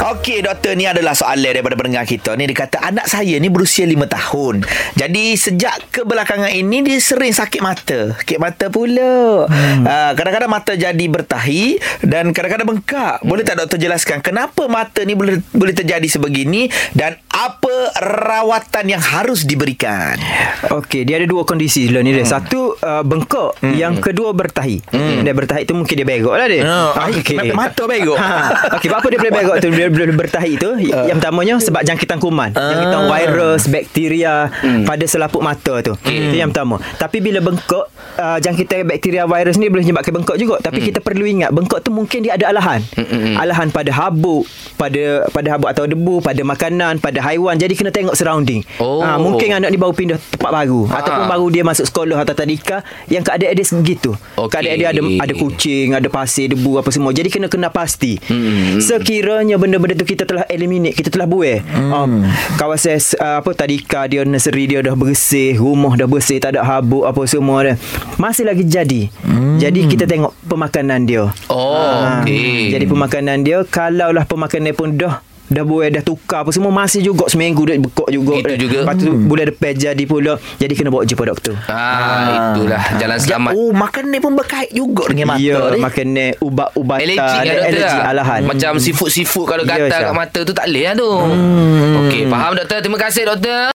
Okey doktor ni adalah soalan daripada pendengar kita ni dia kata anak saya ni berusia 5 tahun. Jadi sejak kebelakangan ini dia sering sakit mata. Sakit mata pula. Hmm. Uh, kadang-kadang mata jadi bertahi dan kadang-kadang bengkak. Boleh tak doktor jelaskan kenapa mata ni boleh boleh terjadi sebegini dan apa rawatan yang harus diberikan? Okey, dia ada dua kondisi dulu ni dia. Satu uh, bengkak, Hmm. yang kedua bertahi. Dia bertahi tu mungkin dia begok lah dia. Oh, okey. Mata begok. Ha. Okey, apa dia boleh begok tu? Dia boleh bertahi tu. Uh. Yang pertamanya sebab jangkitan kuman. Jangkitan Ah. virus, bakteria Hmm. pada selaput mata tu. Itu yang pertama. Tapi bila bengkak, uh, jangkitan bakteria virus ni boleh menyebabkan bengkak juga. Tapi Hmm. kita perlu ingat bengkak tu mungkin dia ada alahan. Alahan pada habuk, pada pada habuk atau debu, pada makanan, pada haiwan. Jadi kena tengok surrounding. Oh. Ha, mungkin anak ni baru pindah tempat baru Ha. ataupun baru dia masuk sekolah atau tadika yang keadaan dia segitu. Okey. Keadaan dia ada ada kucing, ada pasir, debu apa semua. Jadi kena kena pasti. Hmm. Sekiranya benda-benda tu kita telah eliminate, kita telah buai. Um, kawasan uh, apa tadika dia nursery dia dah bersih, rumah dah bersih, tak ada habuk apa semua dah. Masih lagi jadi. Jadi kita tengok pemakanan dia. Oh, Ha, okey. Jadi pemakanan dia kalaulah pemakanan pun dah dah buai dah tukar apa semua masih juga seminggu dia bekok juga. Itu juga. Lepas tu bulan depan jadi pula. Jadi kena bawa jumpa doktor. Ah, itulah jalan selamat. Oh, makan ni pun berkait juga dengan mata Ya, ni. makan ni ubat-ubatan Alergi kan alergi lah. alahan. Macam seafood-seafood kalau Ya, gatal Syah. kat mata tu tak boleh lah tu. Okey, faham doktor. Terima kasih doktor.